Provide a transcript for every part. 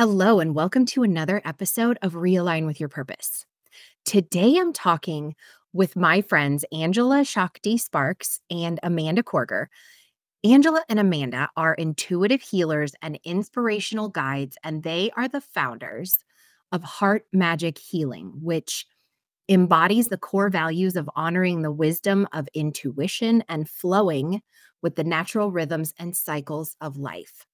Hello, and welcome to another episode of Realign with Your Purpose. Today I'm talking with my friends Angela Shakti Sparks and Amanda Korger. Angela and Amanda are intuitive healers and inspirational guides, and they are the founders of Heart Magic Healing, which embodies the core values of honoring the wisdom of intuition and flowing with the natural rhythms and cycles of life.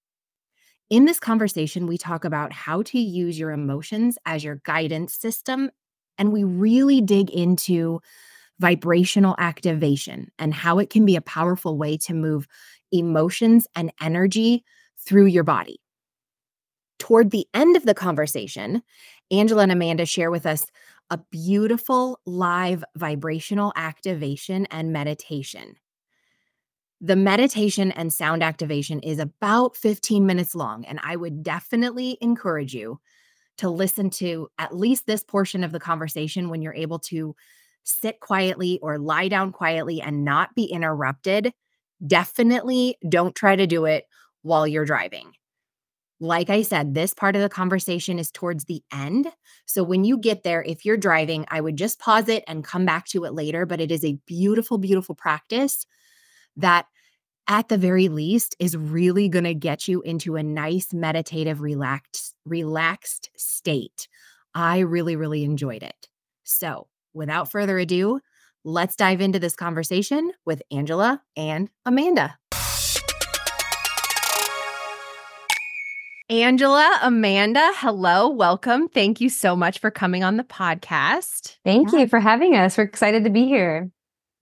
In this conversation, we talk about how to use your emotions as your guidance system, and we really dig into vibrational activation and how it can be a powerful way to move emotions and energy through your body. Toward the end of the conversation, Angela and Amanda share with us a beautiful live vibrational activation and meditation. The meditation and sound activation is about 15 minutes long, and I would definitely encourage you to listen to at least this portion of the conversation when you're able to sit quietly or lie down quietly and not be interrupted. Definitely don't try to do it while you're driving. Like I said, this part of the conversation is towards the end. So when you get there, if you're driving, I would just pause it and come back to it later. But it is a beautiful, beautiful practice that at the very least is really going to get you into a nice meditative relaxed relaxed state. I really really enjoyed it. So, without further ado, let's dive into this conversation with Angela and Amanda. Angela, Amanda, hello, welcome. Thank you so much for coming on the podcast. Thank yeah. you for having us. We're excited to be here.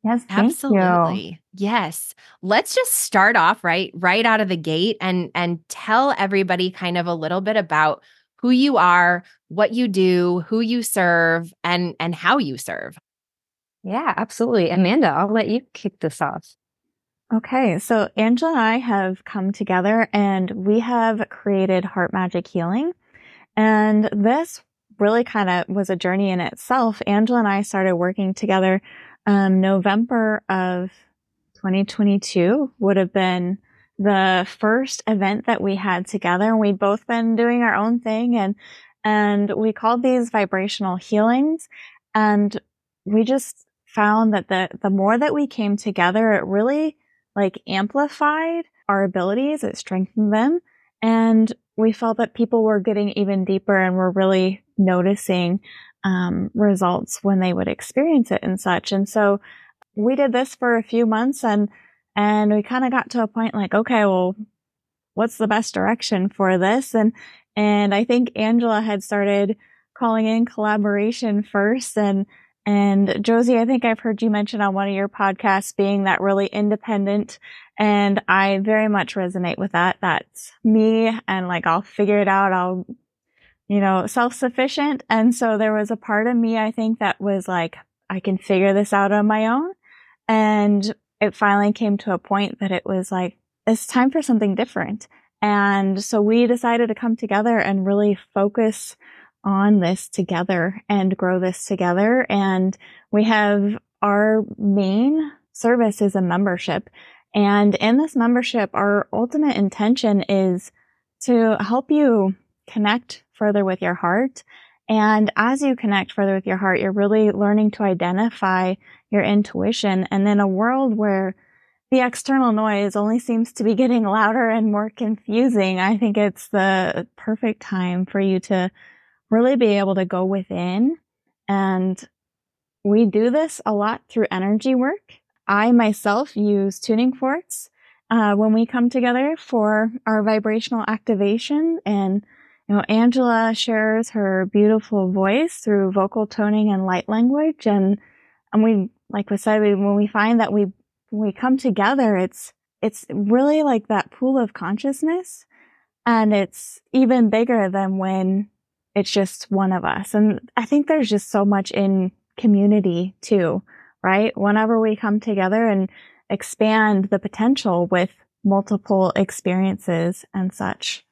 Yes, absolutely. You. Yes. Let's just start off right right out of the gate and and tell everybody kind of a little bit about who you are, what you do, who you serve and and how you serve. Yeah, absolutely. Amanda, I'll let you kick this off. Okay, so Angela and I have come together and we have created Heart Magic Healing. And this really kind of was a journey in itself. Angela and I started working together um, November of 2022 would have been the first event that we had together. We'd both been doing our own thing and, and we called these vibrational healings. And we just found that the, the more that we came together, it really like amplified our abilities. It strengthened them. And we felt that people were getting even deeper and were really noticing um, results when they would experience it and such. And so we did this for a few months and, and we kind of got to a point like, okay, well, what's the best direction for this? And, and I think Angela had started calling in collaboration first and, and Josie, I think I've heard you mention on one of your podcasts being that really independent. And I very much resonate with that. That's me. And like, I'll figure it out. I'll you know, self-sufficient. And so there was a part of me, I think, that was like, I can figure this out on my own. And it finally came to a point that it was like, it's time for something different. And so we decided to come together and really focus on this together and grow this together. And we have our main service is a membership. And in this membership, our ultimate intention is to help you connect further with your heart. And as you connect further with your heart, you're really learning to identify your intuition. And in a world where the external noise only seems to be getting louder and more confusing, I think it's the perfect time for you to really be able to go within. And we do this a lot through energy work. I myself use tuning forks uh, when we come together for our vibrational activation. And, you know, Angela shares her beautiful voice through vocal toning and light language. And, and we, like we said, we, when we find that we, we come together, it's, it's really like that pool of consciousness. And it's even bigger than when it's just one of us. And I think there's just so much in community too, right? Whenever we come together and expand the potential with multiple experiences and such.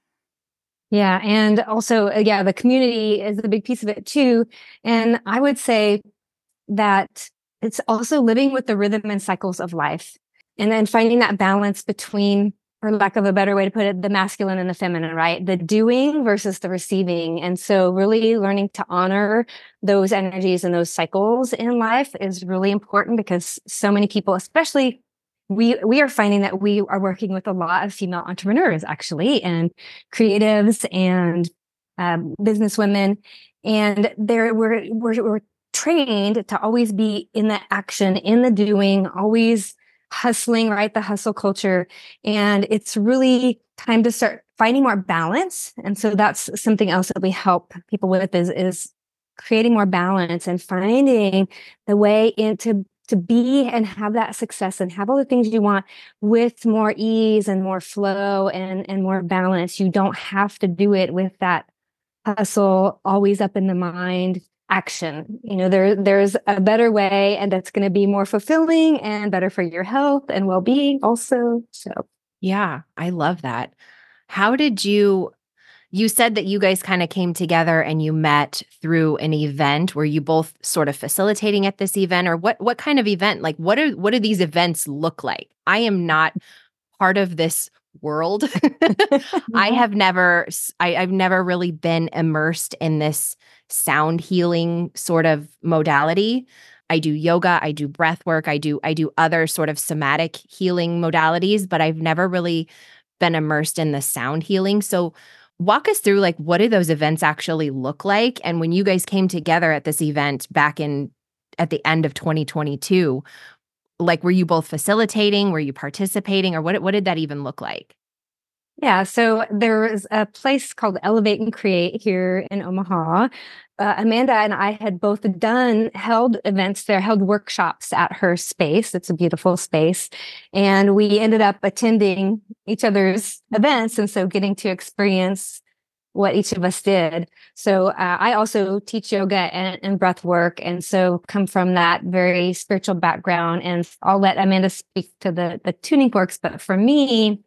Yeah. And also, uh, yeah, the community is a big piece of it too. And I would say that it's also living with the rhythm and cycles of life and then finding that balance between for lack of a better way to put it, the masculine and the feminine, right? The doing versus the receiving. And so really learning to honor those energies and those cycles in life is really important because so many people, especially we, we are finding that we are working with a lot of female entrepreneurs actually and creatives and um, businesswomen. And there we're, we're, we're trained to always be in the action, in the doing, always hustling, right? The hustle culture. And it's really time to start finding more balance. And so that's something else that we help people with is, is creating more balance and finding the way into to be and have that success and have all the things you want with more ease and more flow and, and more balance. You don't have to do it with that hustle always up in the mind action. You know, there there's a better way and that's going to be more fulfilling and better for your health and well-being also. So, yeah, I love that. How did you you said that you guys kind of came together and you met through an event were you both sort of facilitating at this event or what what kind of event like what are what do these events look like i am not part of this world i mm-hmm. have never I, i've never really been immersed in this sound healing sort of modality. I do yoga, I do breath work, I do I do other sort of somatic healing modalities, but I've never really been immersed in the sound healing. So walk us through like what do those events actually look like? And when you guys came together at this event back in at the end of 2022 like were you both facilitating? Were you participating? Or what what did that even look like? Yeah, so there was a place called Elevate and Create here in Omaha. Uh, Amanda and I had both done held events there, held workshops at her space. It's a beautiful space. And we ended up attending each other's events. And so getting to experience what each of us did. So uh, I also teach yoga and, and, breath work, and so come from that very spiritual background. And I'll let Amanda speak to the the tuning forks, but for me,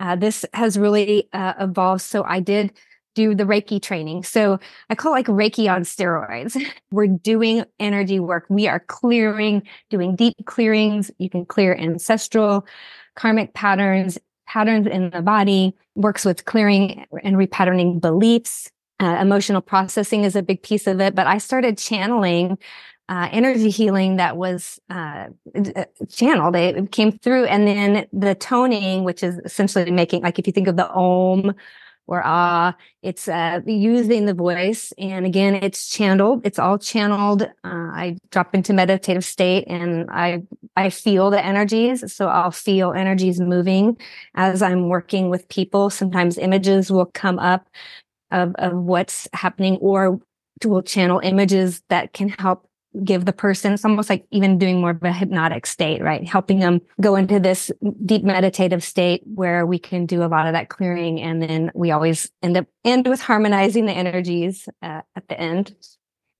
uh, this has really uh, evolved. So I did do the Reiki training. So I call it like Reiki on steroids. We're doing energy work. We are clearing, doing deep clearings. You can clear ancestral, karmic patterns, patterns in the body, works with clearing and repatterning beliefs. Uh, emotional processing is a big piece of it, but I started channeling uh, energy healing that was uh, uh, channeled. It came through, and then the toning, which is essentially making like if you think of the om or ah, it's uh, using the voice, and again, it's channeled. It's all channeled. Uh, I drop into meditative state, and I I feel the energies. So I'll feel energies moving as I'm working with people. Sometimes images will come up of of what's happening, or will channel images that can help give the person it's almost like even doing more of a hypnotic state right helping them go into this deep meditative state where we can do a lot of that clearing and then we always end up end with harmonizing the energies uh, at the end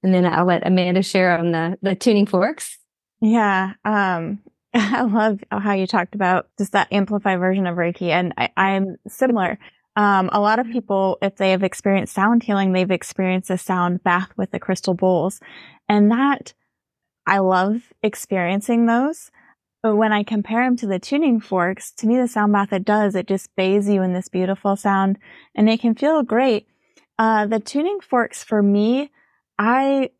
and then I'll let Amanda share on the the tuning forks. Yeah, um, I love how you talked about just that amplified version of Reiki, and I, I'm similar. Um, a lot of people, if they have experienced sound healing, they've experienced a sound bath with the crystal bowls, and that I love experiencing those. But when I compare them to the tuning forks, to me, the sound bath it does, it just bathes you in this beautiful sound and it can feel great. Uh, the tuning forks for me, I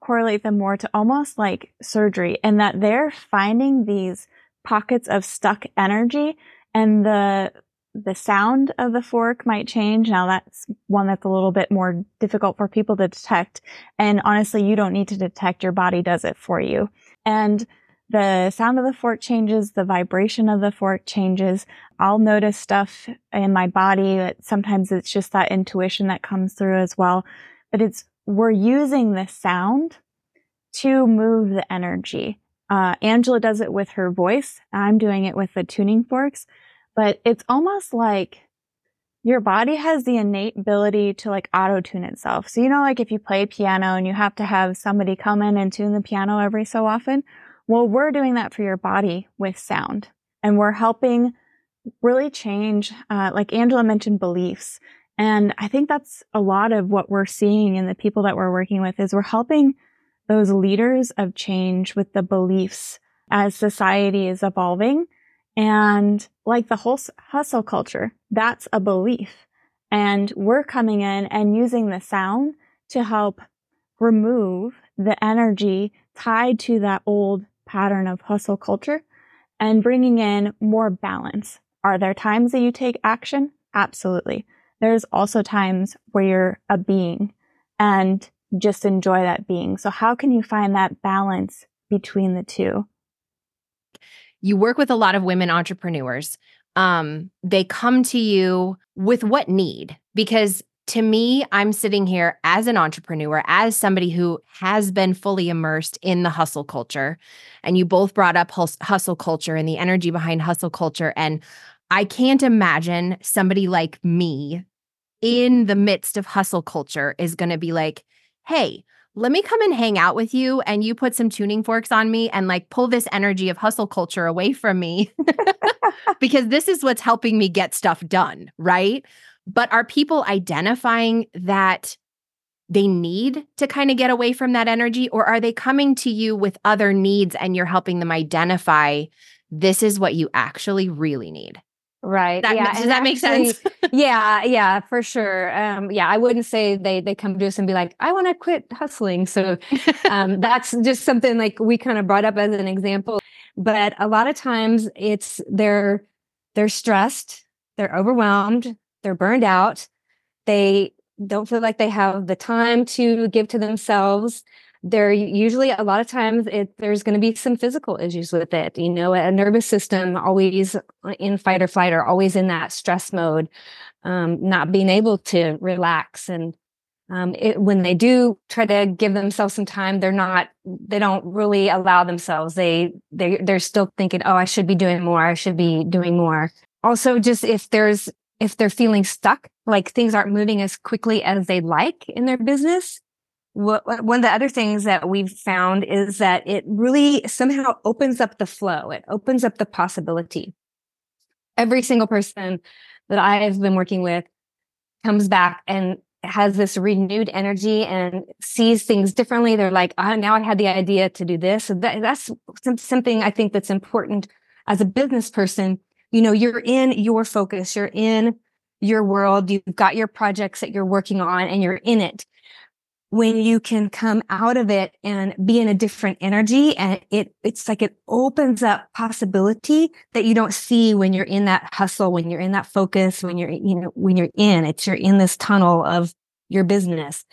correlate them more to almost like surgery and that they're finding these pockets of stuck energy and the the sound of the fork might change. Now that's one that's a little bit more difficult for people to detect. And honestly, you don't need to detect. Your body does it for you. And the sound of the fork changes, the vibration of the fork changes. I'll notice stuff in my body that sometimes it's just that intuition that comes through as well. But it's, we're using the sound to move the energy. Uh, Angela does it with her voice. I'm doing it with the tuning forks, but it's almost like your body has the innate ability to like auto tune itself. So, you know, like if you play piano and you have to have somebody come in and tune the piano every so often, well, we're doing that for your body with sound and we're helping really change, uh, like Angela mentioned, beliefs. And I think that's a lot of what we're seeing in the people that we're working with is we're helping those leaders of change with the beliefs as society is evolving. And like the whole hustle culture, that's a belief. And we're coming in and using the sound to help remove the energy tied to that old pattern of hustle culture and bringing in more balance. Are there times that you take action? Absolutely. There's also times where you're a being and just enjoy that being. So how can you find that balance between the two? You work with a lot of women entrepreneurs. Um, they come to you with what need? Because to me, I'm sitting here as an entrepreneur, as somebody who has been fully immersed in the hustle culture. And you both brought up hustle culture and the energy behind hustle culture. And I can't imagine somebody like me in the midst of hustle culture is going to be like, hey, let me come and hang out with you and you put some tuning forks on me and like pull this energy of hustle culture away from me because this is what's helping me get stuff done, right? But are people identifying that they need to kind of get away from that energy? Or are they coming to you with other needs and you're helping them identify this is what you actually really need? Right. That, yeah. Does that actually, make sense? yeah. Yeah. For sure. Um, yeah. I wouldn't say they they come to us and be like, I want to quit hustling. So um, that's just something like we kind of brought up as an example. But a lot of times it's they're they're stressed, they're overwhelmed, they're burned out. They don't feel like they have the time to give to themselves. They're usually a lot of times it, there's going to be some physical issues with it. You know, a nervous system always in fight or flight or always in that stress mode, um, not being able to relax. And um, it, when they do try to give themselves some time, they're not, they don't really allow themselves. They, they, they're still thinking, oh, I should be doing more. I should be doing more. Also, just if there's if they're feeling stuck, like things aren't moving as quickly as they'd like in their business. One of the other things that we've found is that it really somehow opens up the flow. It opens up the possibility. Every single person that I've been working with comes back and has this renewed energy and sees things differently. They're like, oh, now I had the idea to do this. So that, that's something I think that's important as a business person you know, you're in your focus, you're in your world, you've got your projects that you're working on and you're in it. When you can come out of it and be in a different energy and it, it's like it opens up possibility that you don't see when you're in that hustle, when you're in that focus, when you're, you know, when you're in, it's you're in this tunnel of your business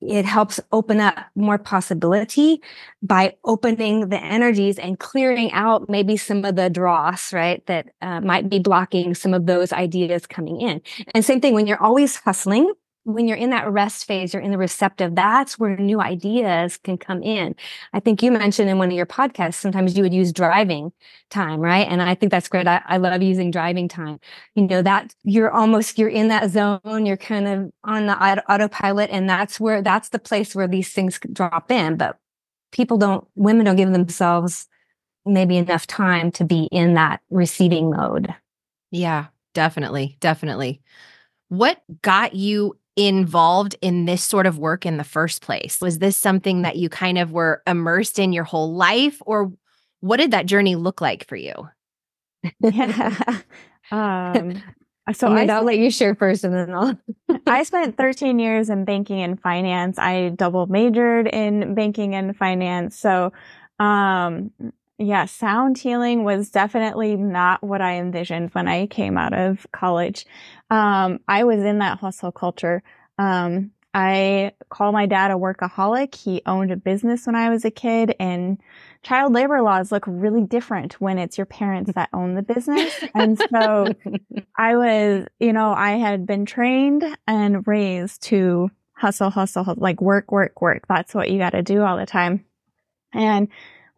it helps open up more possibility by opening the energies and clearing out maybe some of the dross, right? That uh, might be blocking some of those ideas coming in. And same thing when you're always hustling, when you're in that rest phase, you're in the receptive, that's where new ideas can come in. I think you mentioned in one of your podcasts, sometimes you would use driving time, right? And I think that's great. I, I love using driving time. You know, that you're almost, you're in that zone, you're kind of on the auto, autopilot. And that's where, that's the place where these things drop in. But people don't, women don't give themselves maybe enough time to be in that receiving mode. Yeah, definitely. Definitely. What got you involved in this sort of work in the first place? Was this something that you kind of were immersed in your whole life, or what did that journey look like for you? yeah. Um, so I will let you share first and then I'll. I spent 13 years in banking and finance. I double majored in banking and finance. So, um, yeah, sound healing was definitely not what I envisioned when I came out of college. Um, I was in that hustle culture. Um, I call my dad a workaholic. He owned a business when I was a kid and child labor laws look really different when it's your parents that own the business. And so I was, you know, I had been trained and raised to hustle, hustle, hustle like work, work, work. That's what you got to do all the time. And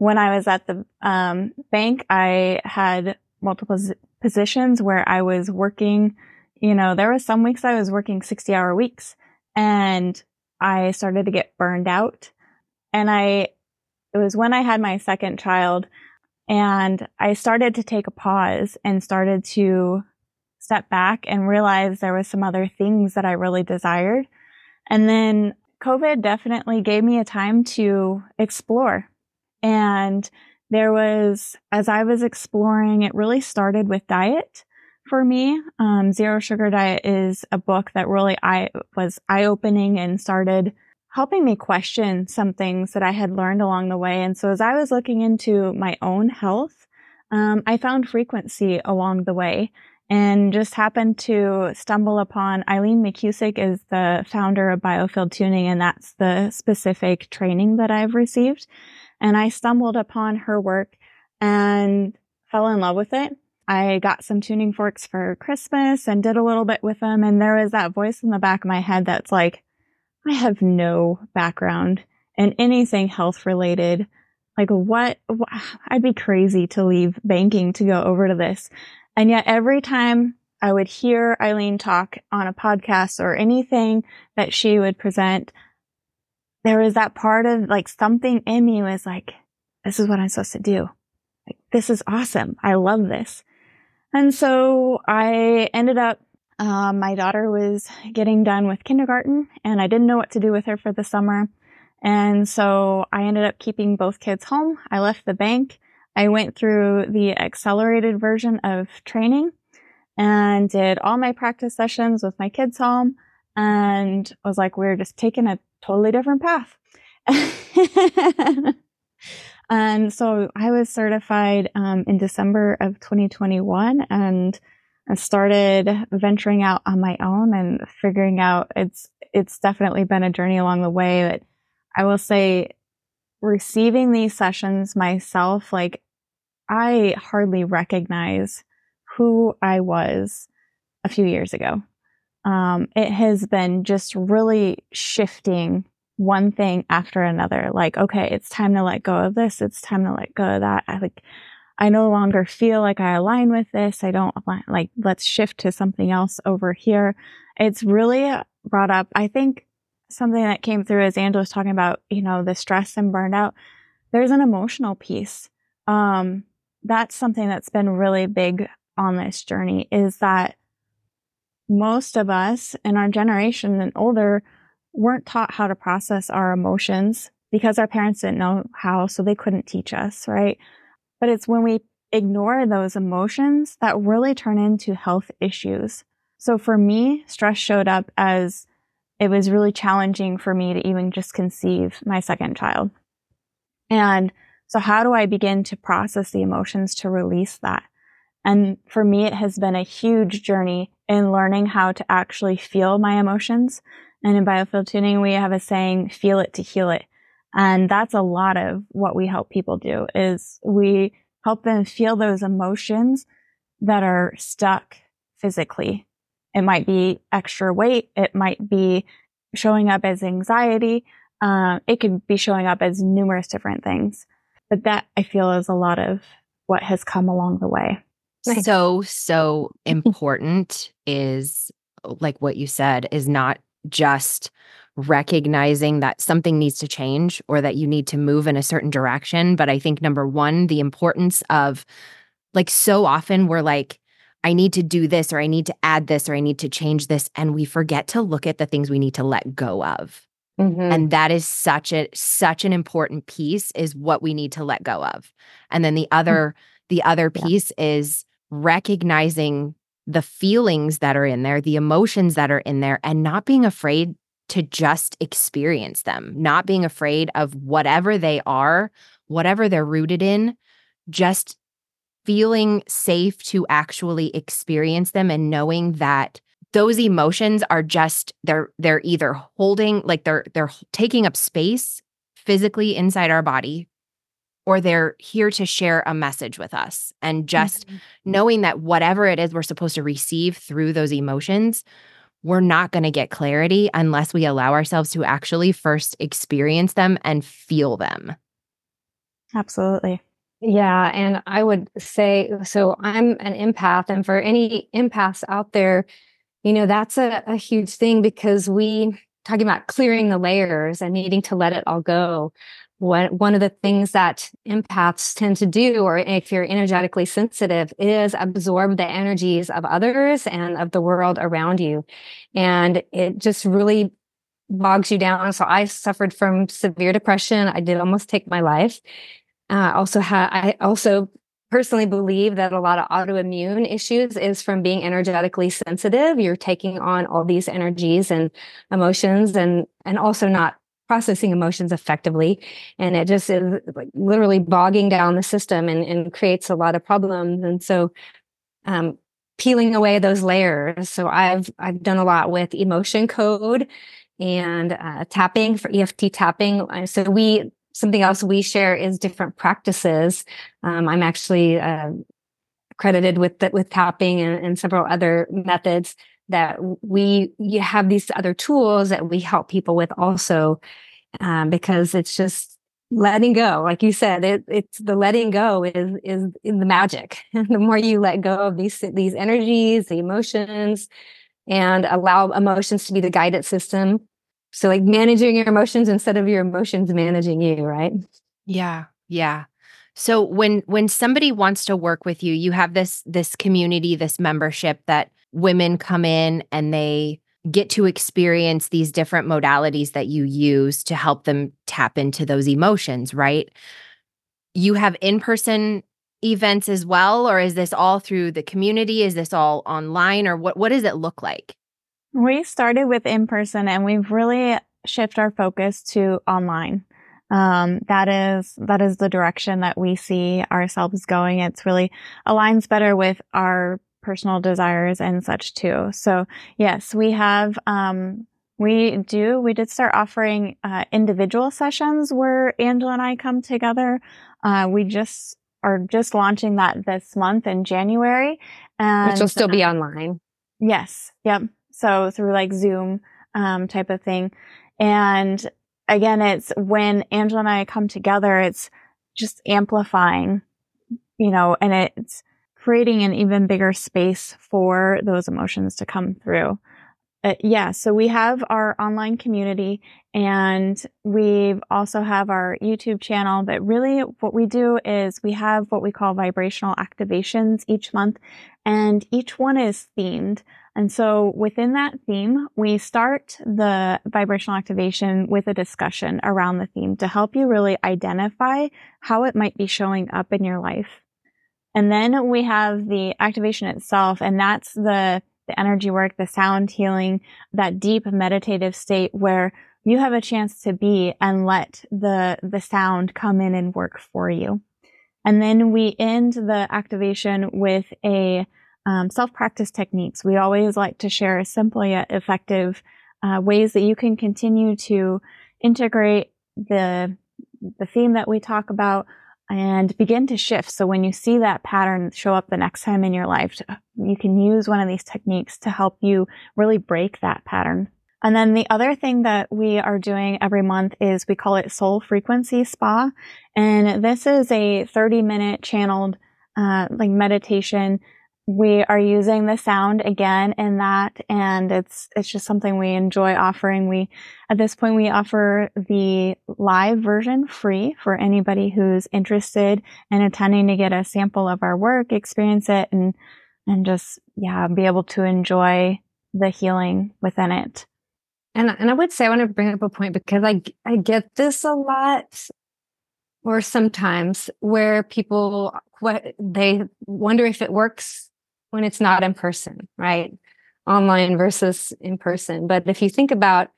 when I was at the um, bank, I had multiple positions where I was working. You know, there was some weeks I was working 60 hour weeks and I started to get burned out. And I, it was when I had my second child and I started to take a pause and started to step back and realize there was some other things that I really desired. And then COVID definitely gave me a time to explore and there was, as I was exploring, it really started with diet for me. Um, Zero Sugar Diet is a book that really I was eye opening and started helping me question some things that I had learned along the way. And so as I was looking into my own health, um, I found frequency along the way and just happened to stumble upon Eileen McKusick is the founder of Biofield Tuning, and that's the specific training that I've received. And I stumbled upon her work and fell in love with it. I got some tuning forks for Christmas and did a little bit with them. And there was that voice in the back of my head that's like, I have no background in anything health related. Like what, I'd be crazy to leave banking to go over to this. And yet every time I would hear Eileen talk on a podcast or anything that she would present, there was that part of like something in me was like, this is what I'm supposed to do. Like, this is awesome. I love this. And so I ended up, um, my daughter was getting done with kindergarten and I didn't know what to do with her for the summer. And so I ended up keeping both kids home. I left the bank. I went through the accelerated version of training and did all my practice sessions with my kids home and was like, we're just taking a totally different path. and so I was certified um, in December of 2021 and I started venturing out on my own and figuring out it's it's definitely been a journey along the way but I will say receiving these sessions myself like I hardly recognize who I was a few years ago um, it has been just really shifting one thing after another. Like, okay, it's time to let go of this. It's time to let go of that. I like, I no longer feel like I align with this. I don't align, like, let's shift to something else over here. It's really brought up, I think something that came through as Angela was talking about, you know, the stress and burnout. There's an emotional piece. Um, that's something that's been really big on this journey is that most of us in our generation and older weren't taught how to process our emotions because our parents didn't know how, so they couldn't teach us, right? But it's when we ignore those emotions that really turn into health issues. So for me, stress showed up as it was really challenging for me to even just conceive my second child. And so how do I begin to process the emotions to release that? And for me, it has been a huge journey in learning how to actually feel my emotions. And in biofield tuning, we have a saying, feel it to heal it. And that's a lot of what we help people do is we help them feel those emotions that are stuck physically. It might be extra weight. It might be showing up as anxiety. Uh, it could be showing up as numerous different things. But that I feel is a lot of what has come along the way. So, so important is like what you said, is not just recognizing that something needs to change or that you need to move in a certain direction. But I think number one, the importance of like so often we're like, I need to do this or I need to add this or I need to change this. And we forget to look at the things we need to let go of. Mm-hmm. And that is such a such an important piece is what we need to let go of. And then the mm. other the other piece yeah. is recognizing the feelings that are in there, the emotions that are in there and not being afraid to just experience them, not being afraid of whatever they are, whatever they're rooted in, just feeling safe to actually experience them and knowing that those emotions are just they're they're either holding like they're they're taking up space physically inside our body or they're here to share a message with us and just mm-hmm. knowing that whatever it is we're supposed to receive through those emotions we're not going to get clarity unless we allow ourselves to actually first experience them and feel them absolutely yeah. And I would say, so I'm an empath, and for any empaths out there, you know, that's a, a huge thing because we, talking about clearing the layers and needing to let it all go. What, one of the things that empaths tend to do, or if you're energetically sensitive, is absorb the energies of others and of the world around you. And it just really bogs you down. So I suffered from severe depression. I did almost take my life. Uh, also, ha- I also personally believe that a lot of autoimmune issues is from being energetically sensitive. You're taking on all these energies and emotions, and and also not processing emotions effectively, and it just is like literally bogging down the system and, and creates a lot of problems. And so, um, peeling away those layers. So I've I've done a lot with emotion code and uh, tapping for EFT tapping. So we something else we share is different practices. Um, I'm actually uh, credited with with tapping and, and, several other methods that we you have these other tools that we help people with also um, because it's just letting go like you said it, it's the letting go is is in the magic the more you let go of these these energies the emotions and allow emotions to be the guidance system so like managing your emotions instead of your emotions managing you, right? Yeah. Yeah. So when when somebody wants to work with you, you have this this community, this membership that women come in and they get to experience these different modalities that you use to help them tap into those emotions, right? You have in-person events as well or is this all through the community? Is this all online or what what does it look like? We started with in person and we've really shifted our focus to online. Um, that is, that is the direction that we see ourselves going. It's really aligns better with our personal desires and such too. So yes, we have, um, we do, we did start offering, uh, individual sessions where Angela and I come together. Uh, we just are just launching that this month in January. And, Which will still be online. Yes. Yep. So through like Zoom, um, type of thing. And again, it's when Angela and I come together, it's just amplifying, you know, and it's creating an even bigger space for those emotions to come through. Uh, yeah, so we have our online community and we also have our YouTube channel, but really what we do is we have what we call vibrational activations each month and each one is themed. And so within that theme, we start the vibrational activation with a discussion around the theme to help you really identify how it might be showing up in your life. And then we have the activation itself, and that's the, the energy work, the sound healing, that deep meditative state where you have a chance to be and let the, the sound come in and work for you. And then we end the activation with a um, self-practice techniques. We always like to share simple yet effective uh, ways that you can continue to integrate the the theme that we talk about and begin to shift. So when you see that pattern show up the next time in your life, you can use one of these techniques to help you really break that pattern. And then the other thing that we are doing every month is we call it Soul Frequency Spa. And this is a 30 minute channeled, uh, like meditation we are using the sound again in that and it's it's just something we enjoy offering. We at this point we offer the live version free for anybody who's interested in attending to get a sample of our work experience it and and just yeah be able to enjoy the healing within it. And and I would say I want to bring up a point because I I get this a lot or sometimes where people what they wonder if it works when it's not in person, right? Online versus in person. But if you think about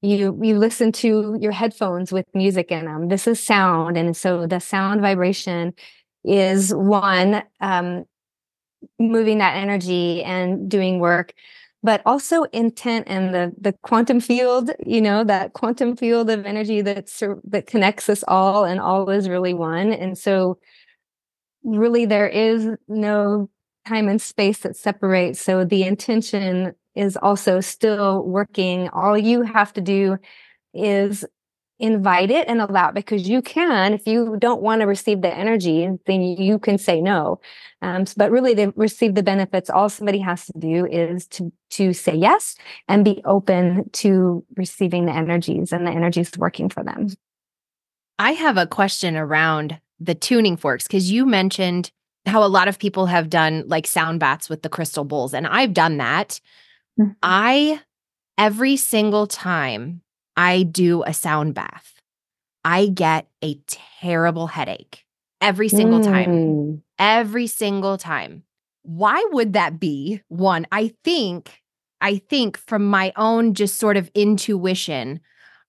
you you listen to your headphones with music in them. This is sound, and so the sound vibration is one um, moving that energy and doing work, but also intent and the the quantum field. You know that quantum field of energy that that connects us all, and all is really one. And so, really, there is no time and space that separates. So the intention is also still working. All you have to do is invite it and allow it because you can if you don't want to receive the energy then you can say no um, but really to receive the benefits all somebody has to do is to to say yes and be open to receiving the energies and the energies working for them i have a question around the tuning forks because you mentioned how a lot of people have done like sound baths with the crystal bowls and I've done that. Mm-hmm. I every single time I do a sound bath, I get a terrible headache. Every single mm. time. Every single time. Why would that be? One, I think I think from my own just sort of intuition,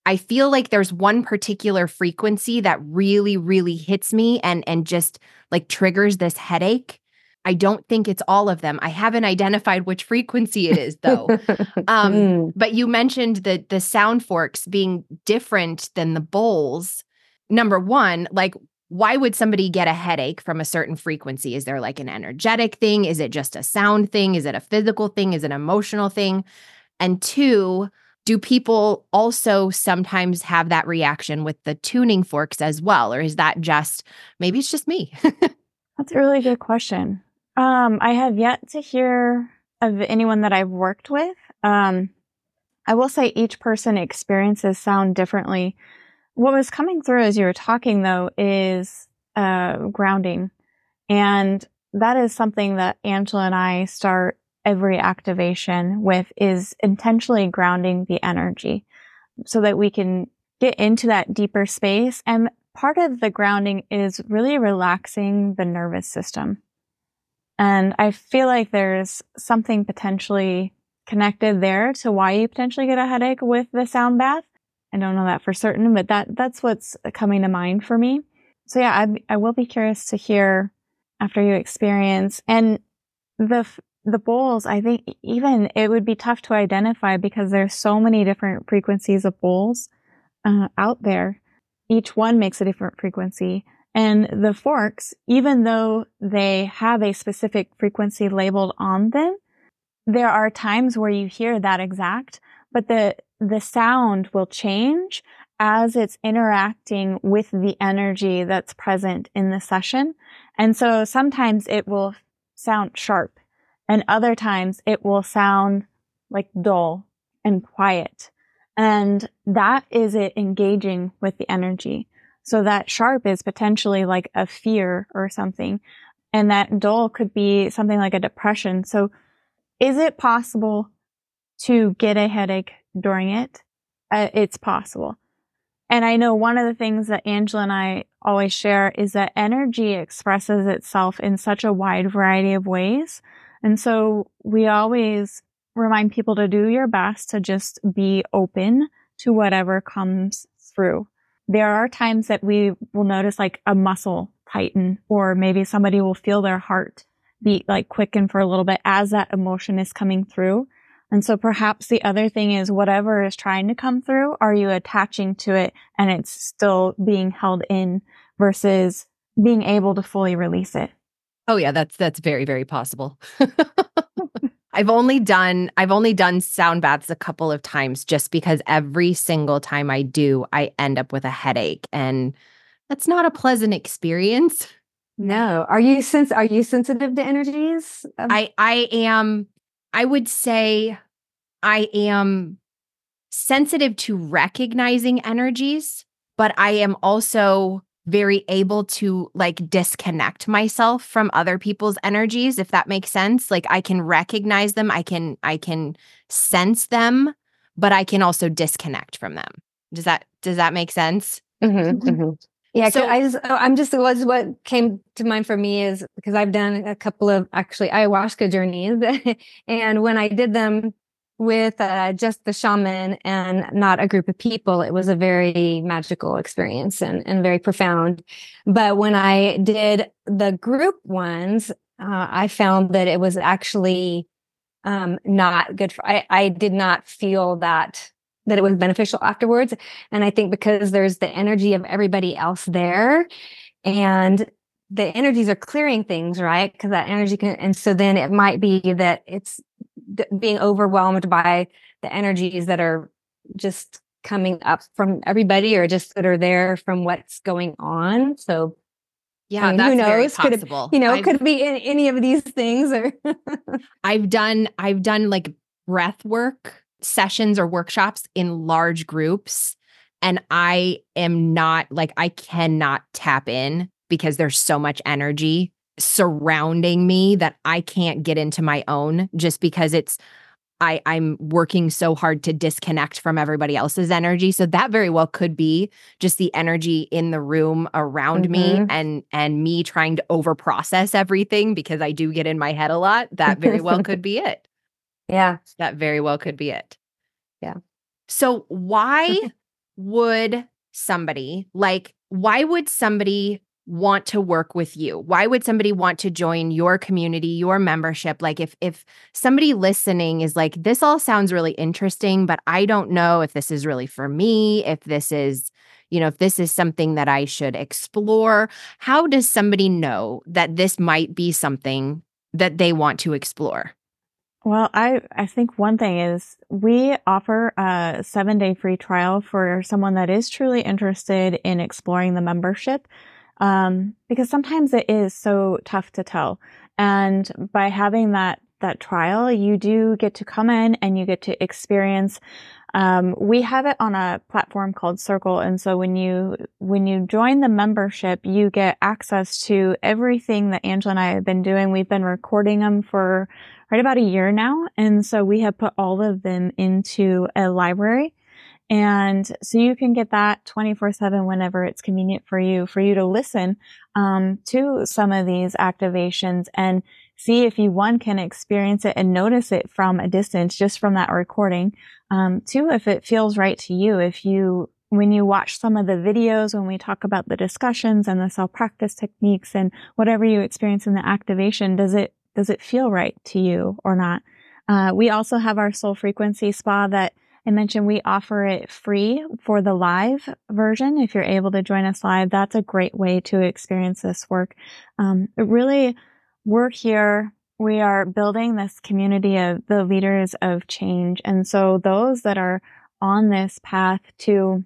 I feel like there's one particular frequency that really, really hits me and and just like triggers this headache. I don't think it's all of them. I haven't identified which frequency it is though. um, mm. But you mentioned the the sound forks being different than the bowls. Number one, like why would somebody get a headache from a certain frequency? Is there like an energetic thing? Is it just a sound thing? Is it a physical thing? Is it an emotional thing? And two, do people also sometimes have that reaction with the tuning forks as well? Or is that just maybe it's just me? That's a really good question. Um, I have yet to hear of anyone that I've worked with. Um, I will say each person experiences sound differently. What was coming through as you were talking though is uh, grounding. And that is something that Angela and I start every activation with is intentionally grounding the energy so that we can get into that deeper space. And part of the grounding is really relaxing the nervous system. And I feel like there's something potentially connected there to why you potentially get a headache with the sound bath. I don't know that for certain, but that, that's what's coming to mind for me. So yeah, I, I will be curious to hear after you experience and the the bowls, I think even it would be tough to identify because there's so many different frequencies of bowls uh, out there. Each one makes a different frequency. And the forks, even though they have a specific frequency labeled on them, there are times where you hear that exact, but the, the sound will change as it's interacting with the energy that's present in the session. And so sometimes it will sound sharp and other times it will sound like dull and quiet. And that is it engaging with the energy. So that sharp is potentially like a fear or something. And that dull could be something like a depression. So is it possible to get a headache during it? Uh, it's possible. And I know one of the things that Angela and I always share is that energy expresses itself in such a wide variety of ways and so we always remind people to do your best to just be open to whatever comes through. There are times that we will notice like a muscle tighten or maybe somebody will feel their heart beat like quicken for a little bit as that emotion is coming through. And so perhaps the other thing is whatever is trying to come through, are you attaching to it and it's still being held in versus being able to fully release it. Oh yeah, that's that's very very possible. I've only done I've only done sound baths a couple of times just because every single time I do I end up with a headache and that's not a pleasant experience. No. Are you sense are you sensitive to energies? Um, I I am I would say I am sensitive to recognizing energies, but I am also very able to like disconnect myself from other people's energies if that makes sense. Like i can recognize them i can i can sense them but i can also disconnect from them. Does that does that make sense? Mm-hmm, mm-hmm. yeah so i just oh, i'm just was what came to mind for me is because i've done a couple of actually ayahuasca journeys and when i did them with uh, just the shaman and not a group of people, it was a very magical experience and, and very profound. But when I did the group ones, uh, I found that it was actually um, not good for, I, I did not feel that that it was beneficial afterwards. And I think because there's the energy of everybody else there and the energies are clearing things, right? Because that energy can, and so then it might be that it's being overwhelmed by the energies that are just coming up from everybody or just that are there from what's going on. So yeah, I mean, who knows? Could you know, I've, could be in any of these things or I've done I've done like breath work sessions or workshops in large groups and I am not like I cannot tap in because there's so much energy surrounding me that I can't get into my own just because it's I I'm working so hard to disconnect from everybody else's energy so that very well could be just the energy in the room around mm-hmm. me and and me trying to over process everything because I do get in my head a lot that very well could be it. Yeah, that very well could be it. Yeah. So why would somebody like why would somebody want to work with you? Why would somebody want to join your community your membership? Like if if somebody listening is like this all sounds really interesting but i don't know if this is really for me if this is you know if this is something that i should explore how does somebody know that this might be something that they want to explore? Well, I, I think one thing is we offer a seven day free trial for someone that is truly interested in exploring the membership um, because sometimes it is so tough to tell. And by having that that trial, you do get to come in and you get to experience. Um, we have it on a platform called Circle, and so when you when you join the membership, you get access to everything that Angela and I have been doing. We've been recording them for right about a year now, and so we have put all of them into a library. And so you can get that 24 seven whenever it's convenient for you, for you to listen, um, to some of these activations and see if you, one, can experience it and notice it from a distance just from that recording. Um, two, if it feels right to you, if you, when you watch some of the videos, when we talk about the discussions and the self practice techniques and whatever you experience in the activation, does it, does it feel right to you or not? Uh, we also have our soul frequency spa that I mentioned we offer it free for the live version. If you're able to join us live, that's a great way to experience this work. Um, really, we're here. We are building this community of the leaders of change. And so those that are on this path to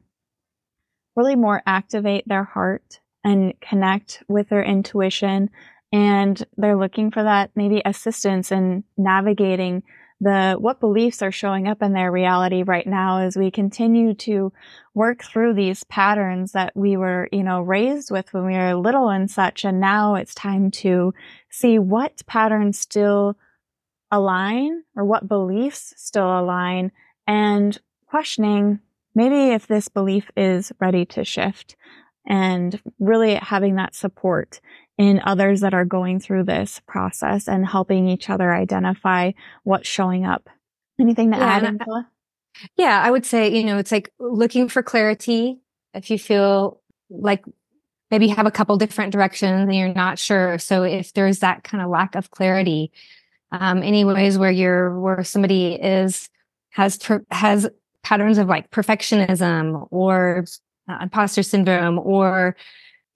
really more activate their heart and connect with their intuition and they're looking for that maybe assistance in navigating the what beliefs are showing up in their reality right now as we continue to work through these patterns that we were, you know, raised with when we were little and such. And now it's time to see what patterns still align or what beliefs still align and questioning maybe if this belief is ready to shift and really having that support in others that are going through this process and helping each other identify what's showing up. Anything to yeah, add, Angela? Yeah, I would say, you know, it's like looking for clarity. If you feel like maybe you have a couple different directions and you're not sure. So if there's that kind of lack of clarity, um, any ways where you're, where somebody is, has, has patterns of like perfectionism or uh, imposter syndrome or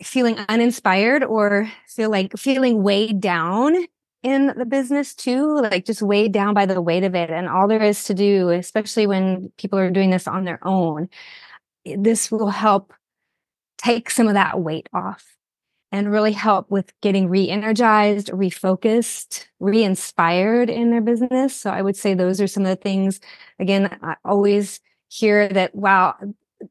feeling uninspired or feel like feeling weighed down in the business too, like just weighed down by the weight of it. And all there is to do, especially when people are doing this on their own, eh, this will help take some of that weight off and really help with getting re-energized, refocused, re-inspired in their business. So I would say those are some of the things. Again, I always hear that, wow,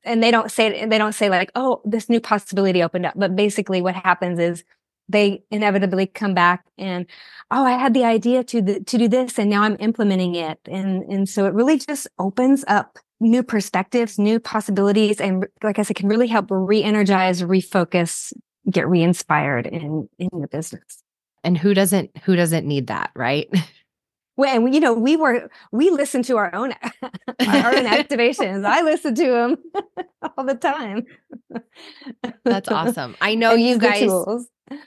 and they don't say they don't say like, oh, this new possibility opened up. But basically what happens is they inevitably come back and oh i had the idea to the, to do this and now i'm implementing it. And and so it really just opens up new perspectives new possibilities and like i said can really help re-energize refocus get re-inspired in in your business. And who doesn't who doesn't need that right when you know we were we listen to our own our own activations i listen to them all the time that's awesome i know you guys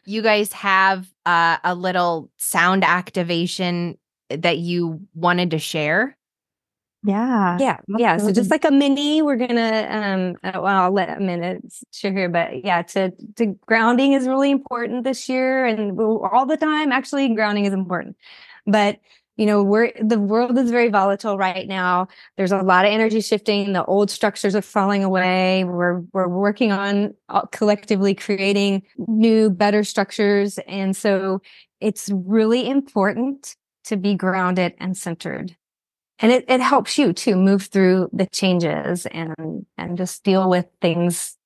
you guys have uh, a little sound activation that you wanted to share yeah. Yeah. Yeah. So just like a mini, we're gonna um uh, well, I'll let Amanda share here, but yeah, to to grounding is really important this year and all the time. Actually, grounding is important. But you know, we're the world is very volatile right now. There's a lot of energy shifting. The old structures are falling away. We're we're working on uh, collectively creating new, better structures, and so it's really important to be grounded and centered and it, it helps you to move through the changes and and just deal with things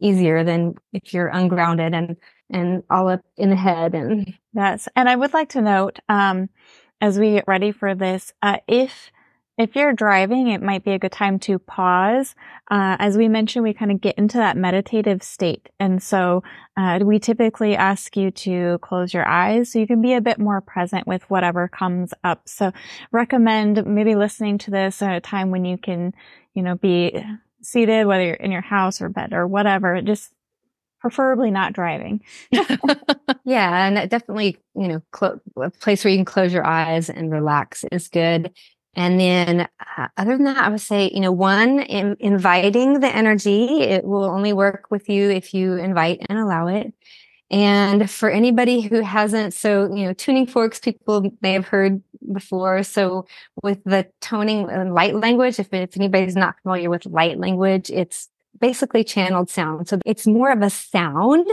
easier than if you're ungrounded and and all up in the head and yes and i would like to note um as we get ready for this uh if if you're driving, it might be a good time to pause. Uh, as we mentioned, we kind of get into that meditative state. And so uh, we typically ask you to close your eyes so you can be a bit more present with whatever comes up. So recommend maybe listening to this at a time when you can, you know, be seated, whether you're in your house or bed or whatever. Just preferably not driving. yeah, and definitely, you know, a place where you can close your eyes and relax is good. And then, uh, other than that, I would say, you know, one, in, inviting the energy, it will only work with you if you invite and allow it. And for anybody who hasn't, so, you know, tuning forks, people may have heard before. So with the toning and light language, if, if anybody's not familiar with light language, it's basically channeled sound. So it's more of a sound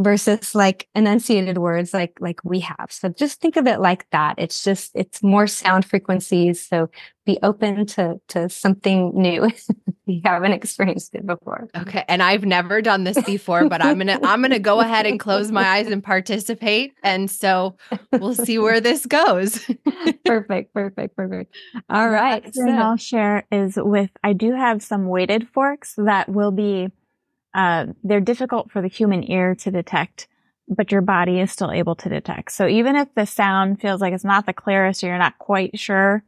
versus like enunciated words like like we have. So just think of it like that. It's just it's more sound frequencies. So be open to to something new you haven't experienced it before. Okay. And i've never done this before but i'm gonna i'm gonna go ahead and close my eyes and participate. And so we'll see where this goes. Perfect. Perfect. Perfect. All right. so. i'll share is with i do have some weighted forks that will be uh, they're difficult for the human ear to detect, but your body is still able to detect. So even if the sound feels like it's not the clearest or you're not quite sure,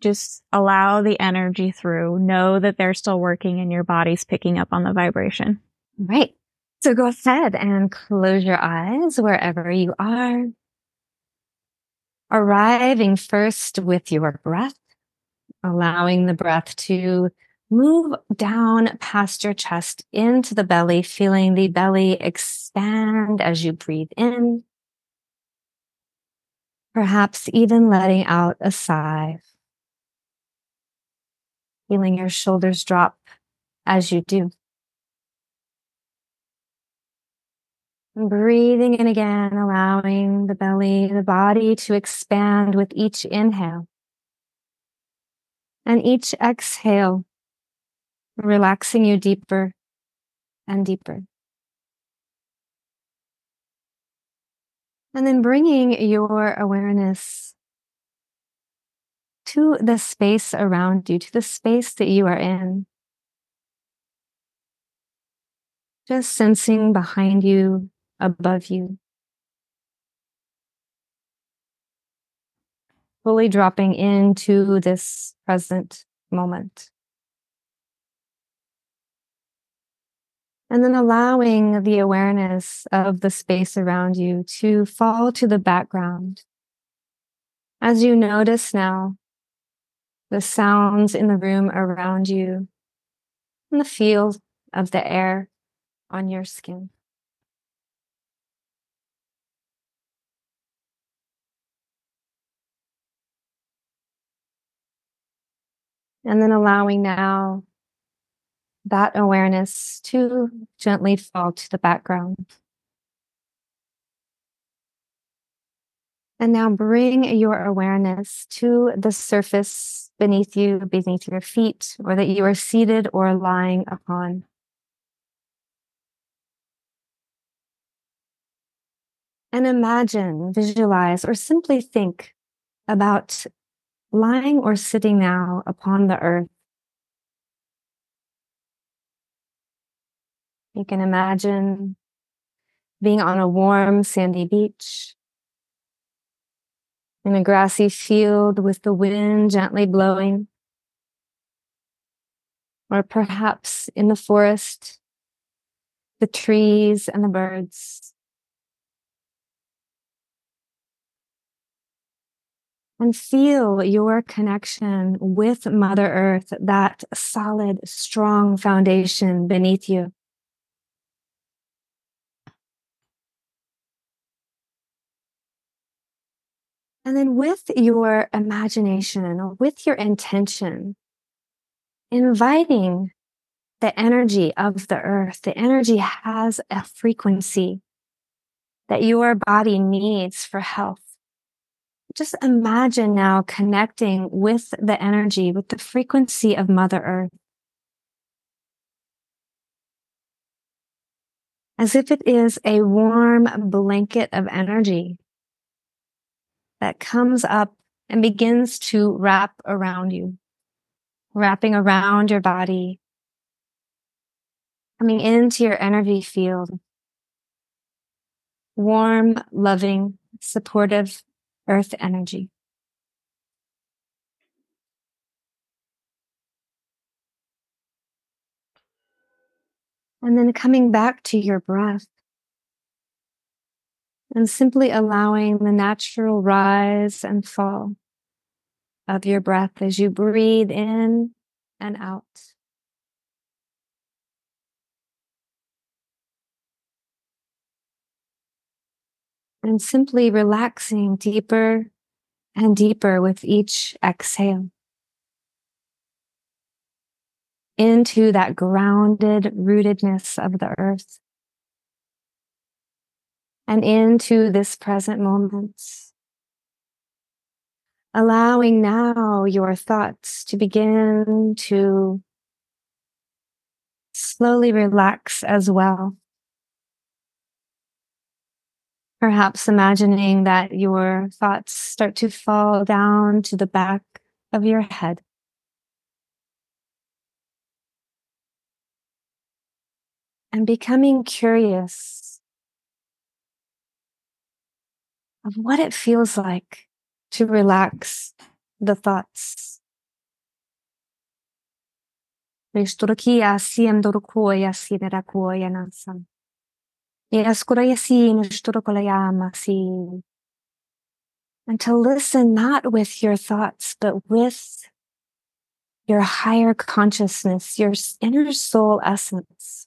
just allow the energy through. Know that they're still working and your body's picking up on the vibration. Right. So go ahead and close your eyes wherever you are. Arriving first with your breath, allowing the breath to Move down past your chest into the belly, feeling the belly expand as you breathe in. Perhaps even letting out a sigh. Feeling your shoulders drop as you do. Breathing in again, allowing the belly, the body to expand with each inhale. And each exhale, relaxing you deeper and deeper. And then bringing your awareness to the space around you, to the space that you are in. Just sensing behind you, above you. Fully dropping into this present moment. And then allowing the awareness of the space around you to fall to the background. As you notice now, the sounds in the room around you and the feel of the air on your skin. And then allowing now that awareness to gently fall to the background. And now bring your awareness to the surface beneath you, beneath your feet, or that you are seated or lying upon. And imagine, visualize, or simply think about lying or sitting now upon the earth. You can imagine being on a warm sandy beach in a grassy field with the wind gently blowing, or perhaps in the forest, the trees and the birds. And feel your connection with Mother Earth, that solid, strong foundation beneath you. And then with your imagination with your intention, inviting the energy of the earth, the energy has a frequency that your body needs for health. Just imagine now connecting with the energy, with the frequency of Mother Earth. As if it is a warm blanket of energy that comes up and begins to wrap around you, wrapping around your body, coming into your energy field. Warm, loving, supportive earth energy. And then coming back to your breath and simply allowing the natural rise and fall of your breath as you breathe in and out. And simply relaxing deeper and deeper with each exhale into that grounded rootedness of the earth and into this present moment. Allowing now your thoughts to begin to slowly relax as well. Perhaps imagining that your thoughts start to fall down to the back of your head. And becoming curious of what it feels like to relax the thoughts. And to listen not with your thoughts, but with your higher consciousness, your inner soul essence.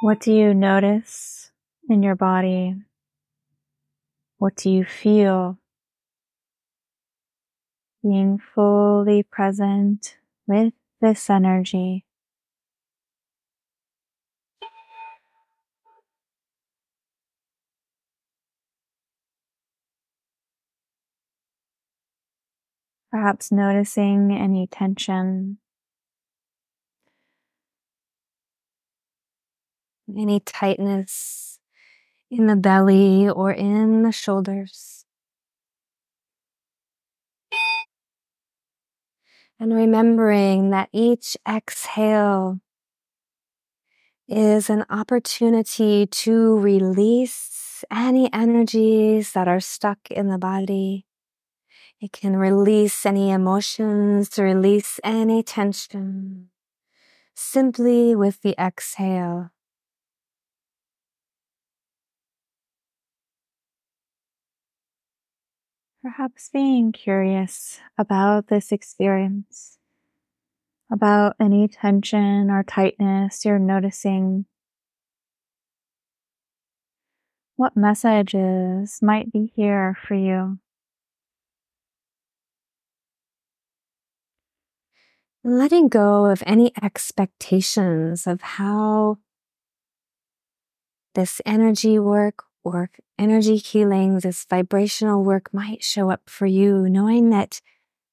What do you notice in your body? What do you feel? Being fully present with this energy. Perhaps noticing any tension, any tightness in the belly or in the shoulders. And remembering that each exhale is an opportunity to release any energies that are stuck in the body. It can release any emotions, release any tension simply with the exhale. Perhaps being curious about this experience, about any tension or tightness you're noticing. What messages might be here for you? Letting go of any expectations of how this energy work or energy healing, this vibrational work might show up for you, knowing that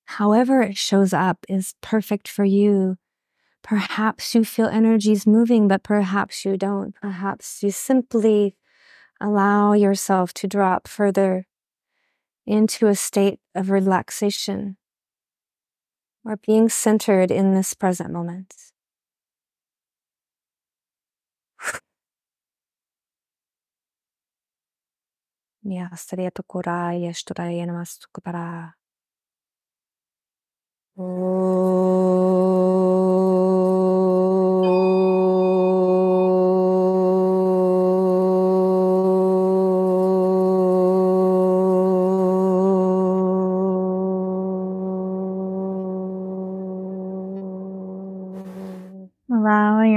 however it shows up is perfect for you. Perhaps you feel energies moving, but perhaps you don't. Perhaps you simply allow yourself to drop further into a state of relaxation or being centered in this present moment.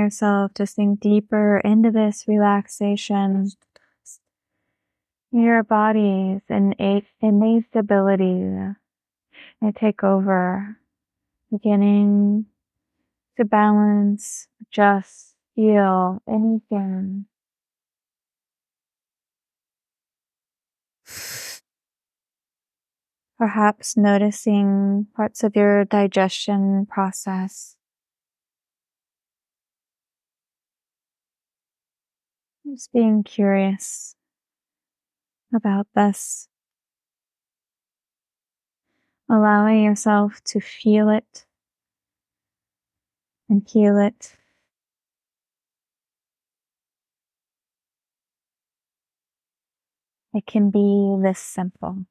Yourself to sink deeper into this relaxation. Your body's innate, ability to take over, beginning to balance, adjust, feel anything. Perhaps noticing parts of your digestion process Just being curious about this. Allowing yourself to feel it and heal it. It can be this simple.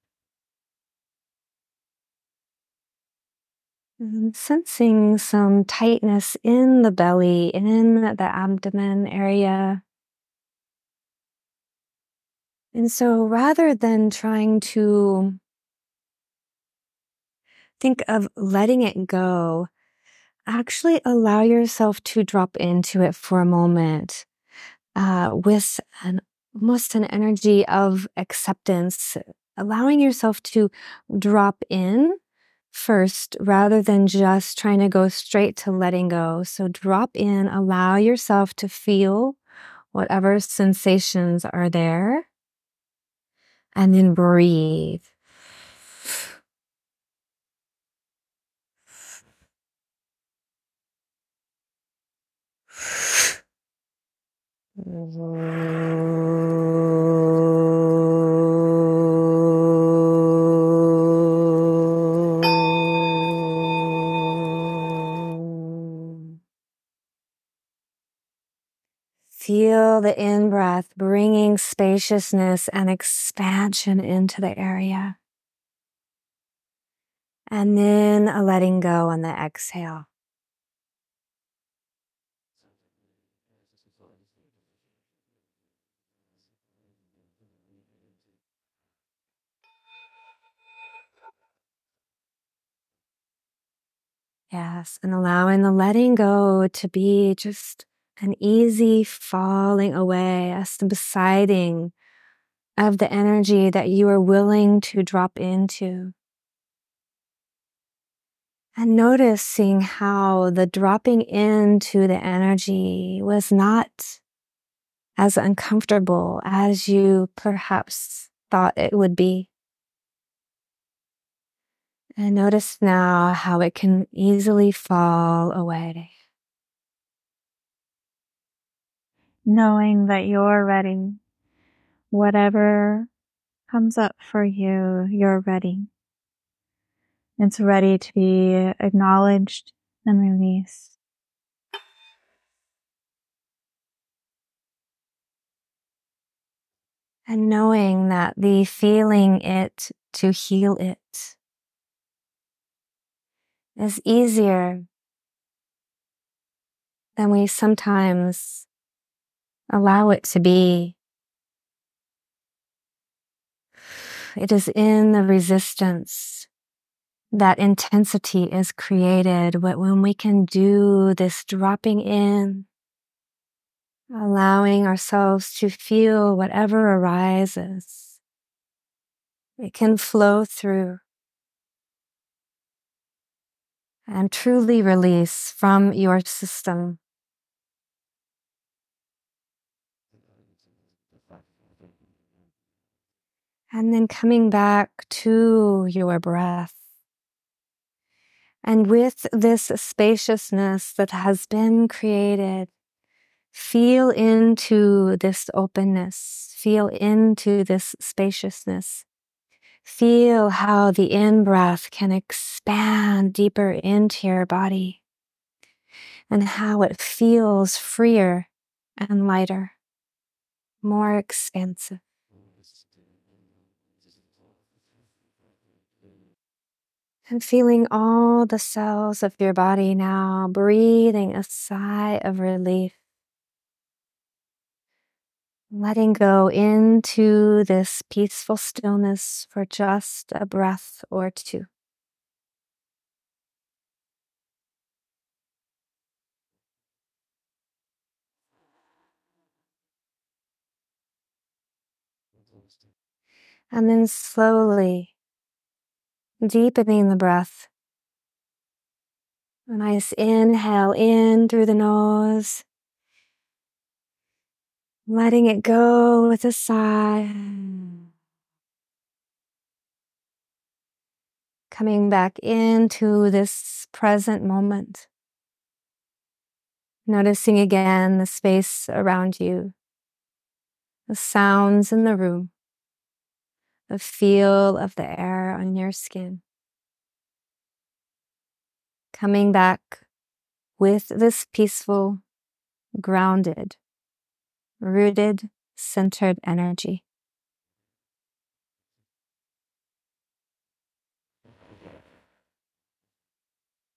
Mm-hmm. Sensing some tightness in the belly, in the abdomen area. And so rather than trying to think of letting it go, actually allow yourself to drop into it for a moment uh, with an almost an energy of acceptance, allowing yourself to drop in first rather than just trying to go straight to letting go. So drop in, allow yourself to feel whatever sensations are there and then breathe. The in breath bringing spaciousness and expansion into the area. And then a letting go on the exhale. Yes, and allowing the letting go to be just an easy falling away, a subsiding of the energy that you are willing to drop into. And noticing how the dropping into the energy was not as uncomfortable as you perhaps thought it would be. And notice now how it can easily fall away. knowing that you're ready. Whatever comes up for you, you're ready. It's ready to be acknowledged and released. And knowing that the feeling it to heal it is easier than we sometimes allow it to be. It is in the resistance that intensity is created What when we can do this dropping in, allowing ourselves to feel whatever arises. It can flow through and truly release from your system. And then coming back to your breath. And with this spaciousness that has been created, feel into this openness, feel into this spaciousness. Feel how the in breath can expand deeper into your body and how it feels freer and lighter, more expansive. And feeling all the cells of your body now breathing a sigh of relief. Letting go into this peaceful stillness for just a breath or two. And then slowly deepening the breath. A nice inhale in through the nose. Letting it go with a sigh. Coming back into this present moment. Noticing again the space around you, the sounds in the room the feel of the air on your skin. Coming back with this peaceful, grounded, rooted, centered energy.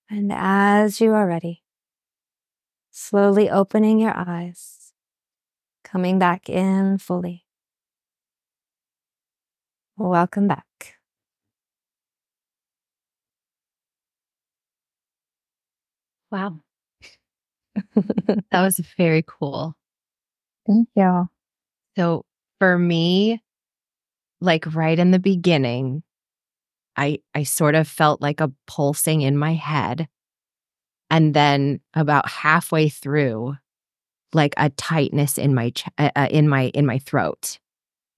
And as you are ready, slowly opening your eyes, coming back in fully. Welcome back. Wow. that was very cool. Thank you. So for me, like right in the beginning, I I sort of felt like a pulsing in my head. And then about halfway through, like a tightness in my ch- uh, uh in my in my throat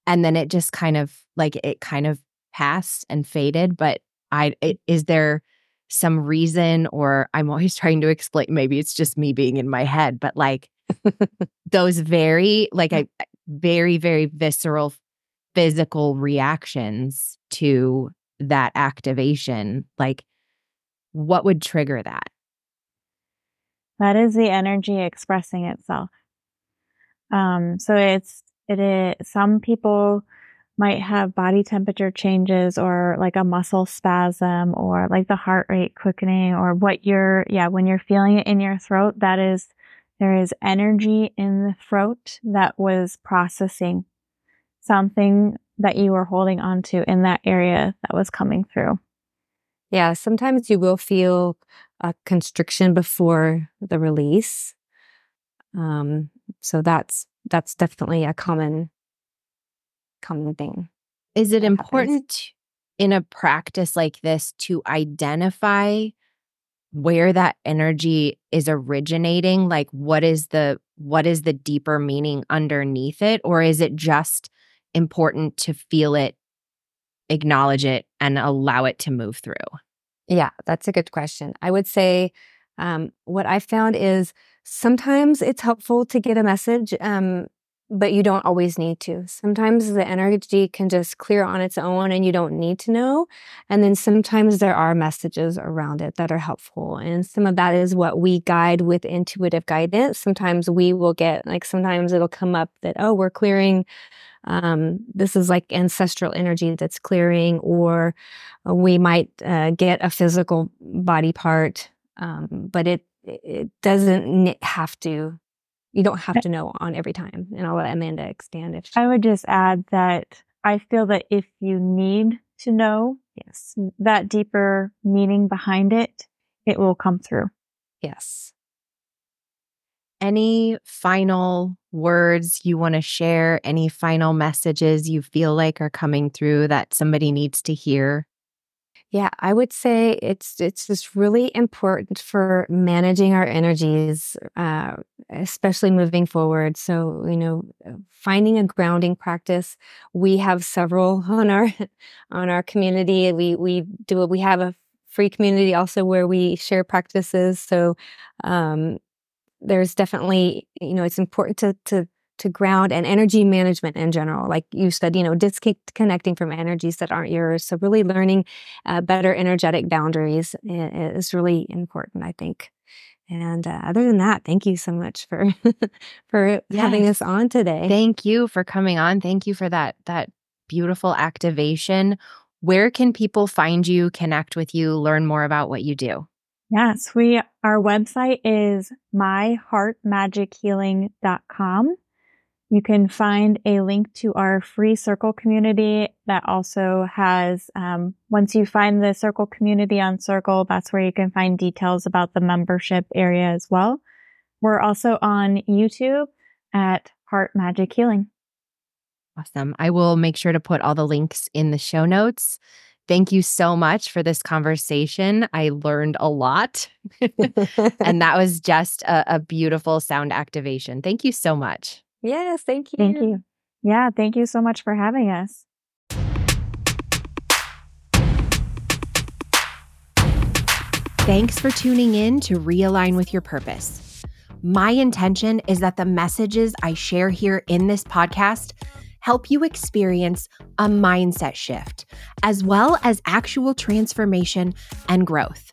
and then it just kind of like it kind of passed and faded but i it, is there some reason or i'm always trying to explain maybe it's just me being in my head but like those very like i very very visceral physical reactions to that activation like what would trigger that? That is the energy expressing itself. Um so it's it is, some people might have body temperature changes or like a muscle spasm or like the heart rate quickening or what you're, yeah, when you're feeling it in your throat, that is, there is energy in the throat that was processing something that you were holding onto in that area that was coming through. Yeah, sometimes you will feel a constriction before the release. Um, so that's that's definitely a common common thing. Is it important happens. in a practice like this to identify where that energy is originating like what is the what is the deeper meaning underneath it or is it just important to feel it acknowledge it and allow it to move through yeah that's a good question i would say um, what i found is sometimes it's helpful to get a message um, but you don't always need to. Sometimes the energy can just clear on its own and you don't need to know. And then sometimes there are messages around it that are helpful. And some of that is what we guide with intuitive guidance. Sometimes we will get, like, sometimes it'll come up that, oh, we're clearing. Um, this is like ancestral energy that's clearing, or we might uh, get a physical body part. Um, but it, it doesn't have to you don't have to know on every time. And I'll let Amanda expand if she- I would just add that I feel that if you need to know yes that deeper meaning behind it, it will come through. Yes. Any final words you want to share? Any final messages you feel like are coming through that somebody needs to hear? Yeah, I would say it's it's just really important for managing our energies, uh, especially moving forward. So you know, finding a grounding practice. We have several on our on our community. We we do we have a free community also where we share practices. So um, there's definitely you know it's important to to to ground and energy management in general. Like you said, you know, disconnecting from energies that aren't yours. So really learning uh, better energetic boundaries is really important, I think. And uh, other than that, thank you so much for for yes. having us on today. Thank you for coming on. Thank you for that that beautiful activation. Where can people find you, connect with you, learn more about what you do? Yes, we our website is myheartmagichealing.com. You can find a link to our free circle community that also has, um, once you find the circle community on circle, that's where you can find details about the membership area as well. We're also on YouTube at Heart Magic Healing. Awesome. I will make sure to put all the links in the show notes. Thank you so much for this conversation. I learned a lot. and that was just a, a beautiful sound activation. Thank you so much. Yes, thank you. Thank you. Yeah, thank you so much for having us. Thanks for tuning in to Realign with Your Purpose. My intention is that the messages I share here in this podcast help you experience a mindset shift, as well as actual transformation and growth.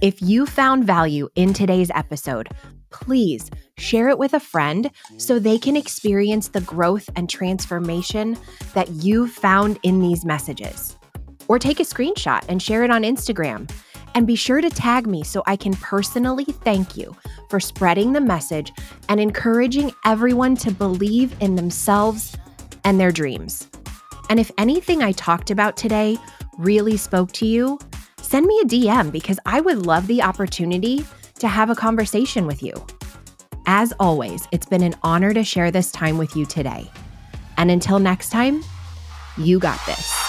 If you found value in today's episode, please share it with a friend so they can experience the growth and transformation that you've found in these messages. Or take a screenshot and share it on Instagram. And be sure to tag me so I can personally thank you for spreading the message and encouraging everyone to believe in themselves and their dreams. And if anything I talked about today really spoke to you, send me a DM because I would love the opportunity to have a conversation with you. As always, it's been an honor to share this time with you today. And until next time, you got this.